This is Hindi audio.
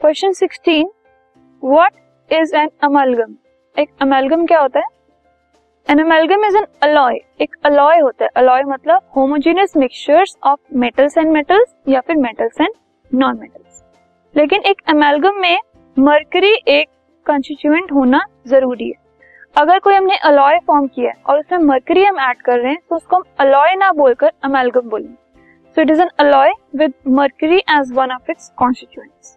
Question 16 what is an amalgam एक अमलगम क्या होता है? An amalgam is an alloy एक अलॉय होता है। अलॉय मतलब homogeneous mixtures of metals and metals या फिर मेटल्स एंड नॉन मेटल्स लेकिन एक अमेलगम में मरकरी एक कंस्टिट्यूएंट होना ज़रूरी है। अगर कोई हमने अलॉय फॉर्म किया है और उसमें मर्करी हम ऐड कर रहे हैं तो उसको हम अलॉय ना बोलकर अमेलगम बोलेंगे। So it is an alloy with mercury as one of its constituents